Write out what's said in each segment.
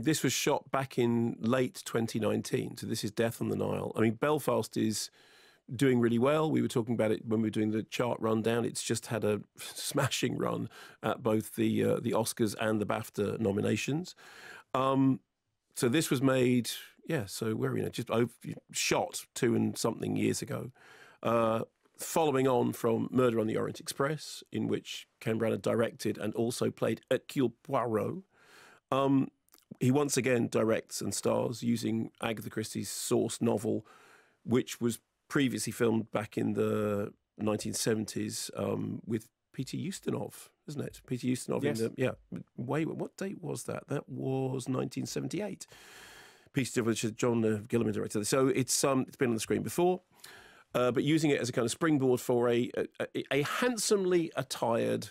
this was shot back in late 2019. So this is Death on the Nile. I mean, Belfast is doing really well. We were talking about it when we were doing the chart rundown. It's just had a smashing run at both the uh, the Oscars and the BAFTA nominations. Um, so this was made, yeah. So where are we now? Just over, shot two and something years ago. Uh, following on from Murder on the Orient Express, in which Ken Branagh directed and also played Hercule Poirot. Um, he once again directs and stars using Agatha Christie's source novel, which was previously filmed back in the 1970s um, with Peter Ustinov, isn't it? Peter Ustinov. Yes. In the, yeah. What date was that? That was 1978. Peter which is John uh, Guillermin directed. So it's um, it's been on the screen before, uh, but using it as a kind of springboard for a a, a handsomely attired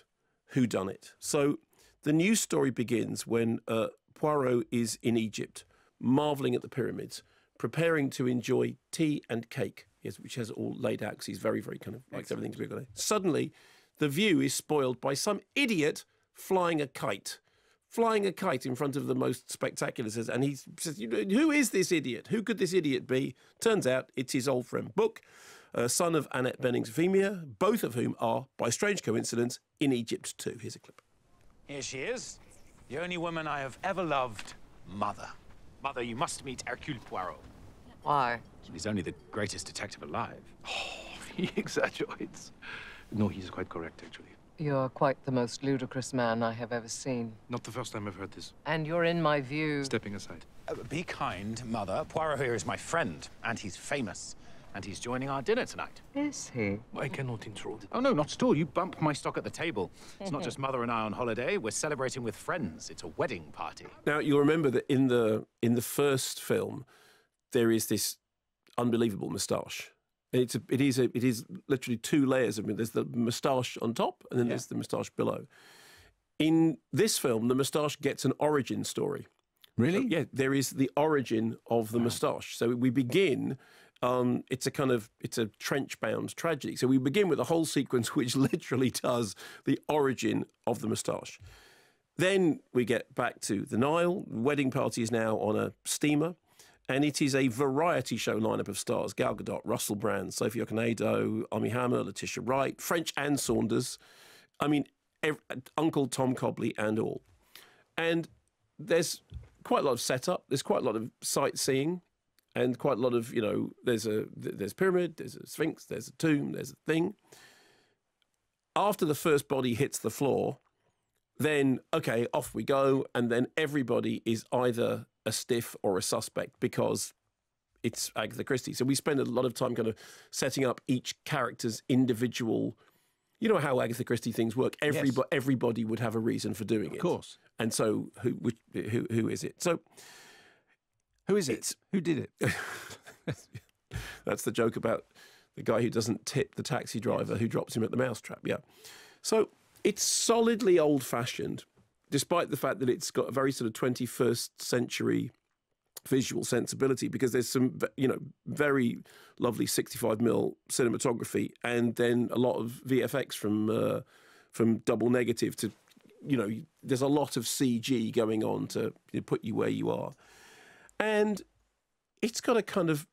whodunit. So the news story begins when uh, Poirot is in Egypt, marveling at the pyramids, preparing to enjoy tea and cake, yes, which has all laid out because he's very, very kind of likes everything to be good. Suddenly, the view is spoiled by some idiot flying a kite. Flying a kite in front of the most spectacular says, and he says, "You know, "Who is this idiot? Who could this idiot be?" Turns out it's his old friend Bouc, uh, son of Annette Bening's Euphemia, both of whom are, by strange coincidence, in Egypt too. Here's a clip. Here she is, the only woman I have ever loved, Mother. Mother, you must meet Hercule Poirot. Why? He's only the greatest detective alive. Oh, He exaggerates. No, he's quite correct, actually. You're quite the most ludicrous man I have ever seen. Not the first time I've heard this. And you're in my view. Stepping aside. Uh, be kind, Mother. Poirot here is my friend, and he's famous. And he's joining our dinner tonight. Is he? I cannot intrude. Oh, no, not at all. You bump my stock at the table. It's not just Mother and I on holiday. We're celebrating with friends. It's a wedding party. Now you'll remember that in the in the first film, there is this unbelievable moustache. It's a, it is a, it is literally two layers of it. There's the moustache on top, and then there's the moustache below. In this film, the moustache gets an origin story. Really? So, yeah, there is the origin of the moustache. So we begin. Um, it's a kind of it's a trench bound tragedy. So we begin with a whole sequence which literally does the origin of the moustache. Then we get back to the Nile. Wedding party is now on a steamer, and it is a variety show lineup of stars: Gal Gadot, Russell Brand, Sophie Okonedo, Armie Hammer, Letitia Wright, French and Saunders. I mean, ev- Uncle Tom Cobley and all. And there's quite a lot of setup. There's quite a lot of sightseeing, and quite a lot of you know. There's a th- there's pyramid. There's a sphinx. There's a tomb. There's a thing. After the first body hits the floor, then okay, off we go, and then everybody is either a stiff or a suspect because it's Agatha Christie. So we spend a lot of time kind of setting up each character's individual. You know how Agatha Christie things work. Everybody, everybody would have a reason for doing it. Of course. And so, who, which, who, who is it? So, Who is it? Who did it? That's the joke about the guy who doesn't tip the taxi driver who drops him at the mousetrap. Yeah. So it's solidly old fashioned, despite the fact that it's got a very sort of 21st century visual sensibility because there's some you know very lovely 65 mil cinematography and then a lot of VFX from uh, from double negative to you know there's a lot of CG going on to put you where you are and it's got a kind of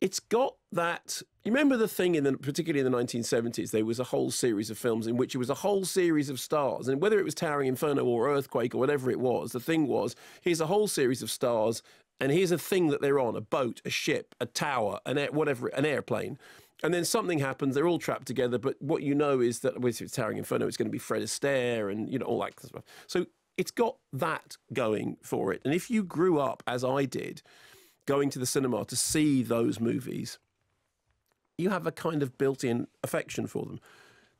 it's got that you remember the thing in the particularly in the 1970s there was a whole series of films in which it was a whole series of stars. And whether it was towering inferno or earthquake or whatever it was the thing was here's a whole series of stars and here's a thing that they're on a boat a ship a tower an air, whatever an airplane. And then something happens they're all trapped together but what you know is that with towering inferno it's going to be fred astaire and you know all that kind of stuff. So it's got that going for it and if you grew up as i did going to the cinema to see those movies, you have a kind of built in affection for them.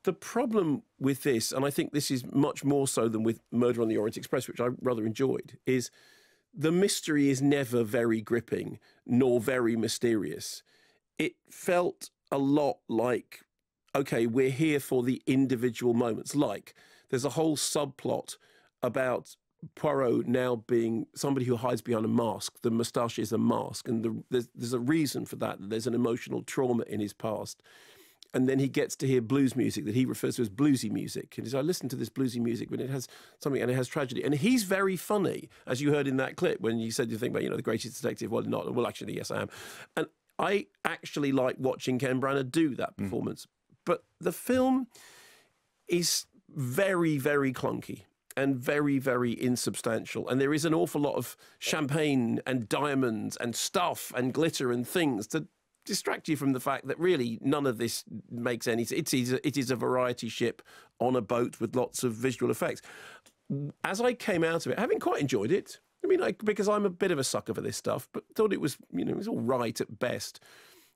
The problem with this, and I think this is much more so than with Murder on the Orient Express, which I rather enjoyed, is the mystery is never very gripping nor very mysterious. It felt a lot like, okay, we're here for the individual moments. Like, there's a whole subplot about Poirot now being somebody who hides behind a mask. The moustache is a mask, and the, there's, there's a reason for that. There's an emotional trauma in his past, and then he gets to hear blues music that he refers to as bluesy music. And he says, I listen to this bluesy music when it has something and it has tragedy. And he's very funny, as you heard in that clip when you said you think about, you know, the greatest detective. Well, not. Well, actually, yes, I am. And I actually like watching Ken Branagh do that mm. performance. But the film is very, very clunky and very, very insubstantial. And there is an awful lot of champagne and diamonds and stuff and glitter and things to distract you from the fact that really none of this makes any sense. It is a, it is a variety ship on a boat with lots of visual effects. As I came out of it, having quite enjoyed it, I mean, like, because I'm a bit of a sucker for this stuff, but thought it was, you know, it was all right at best.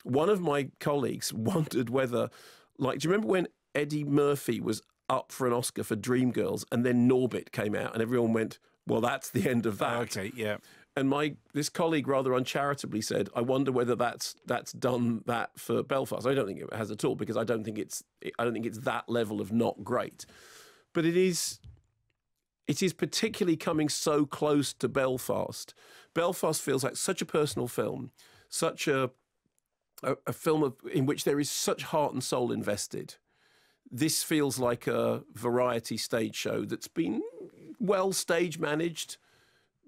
One of my colleagues wondered whether, like, do you remember when Eddie Murphy was up for an Oscar for Dreamgirls and then Norbit came out and everyone went, well, that's the end of that. Okay, yeah. And my this colleague rather uncharitably said, "I wonder whether that's that's done that for Belfast." I don't think it has at all because I don't think it's I don't think it's that level of not great, but it is. It is particularly coming so close to Belfast. Belfast feels like such a personal film, such a a, a film of, in which there is such heart and soul invested. This feels like a variety stage show that's been well stage managed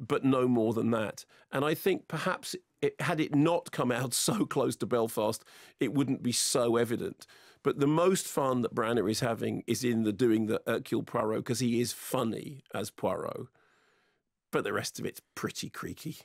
but no more than that. And I think perhaps it, had it not come out so close to Belfast, it wouldn't be so evident. But the most fun that Branagh is having is in the doing the Hercule Poirot because he is funny as Poirot. But the rest of it's pretty creaky.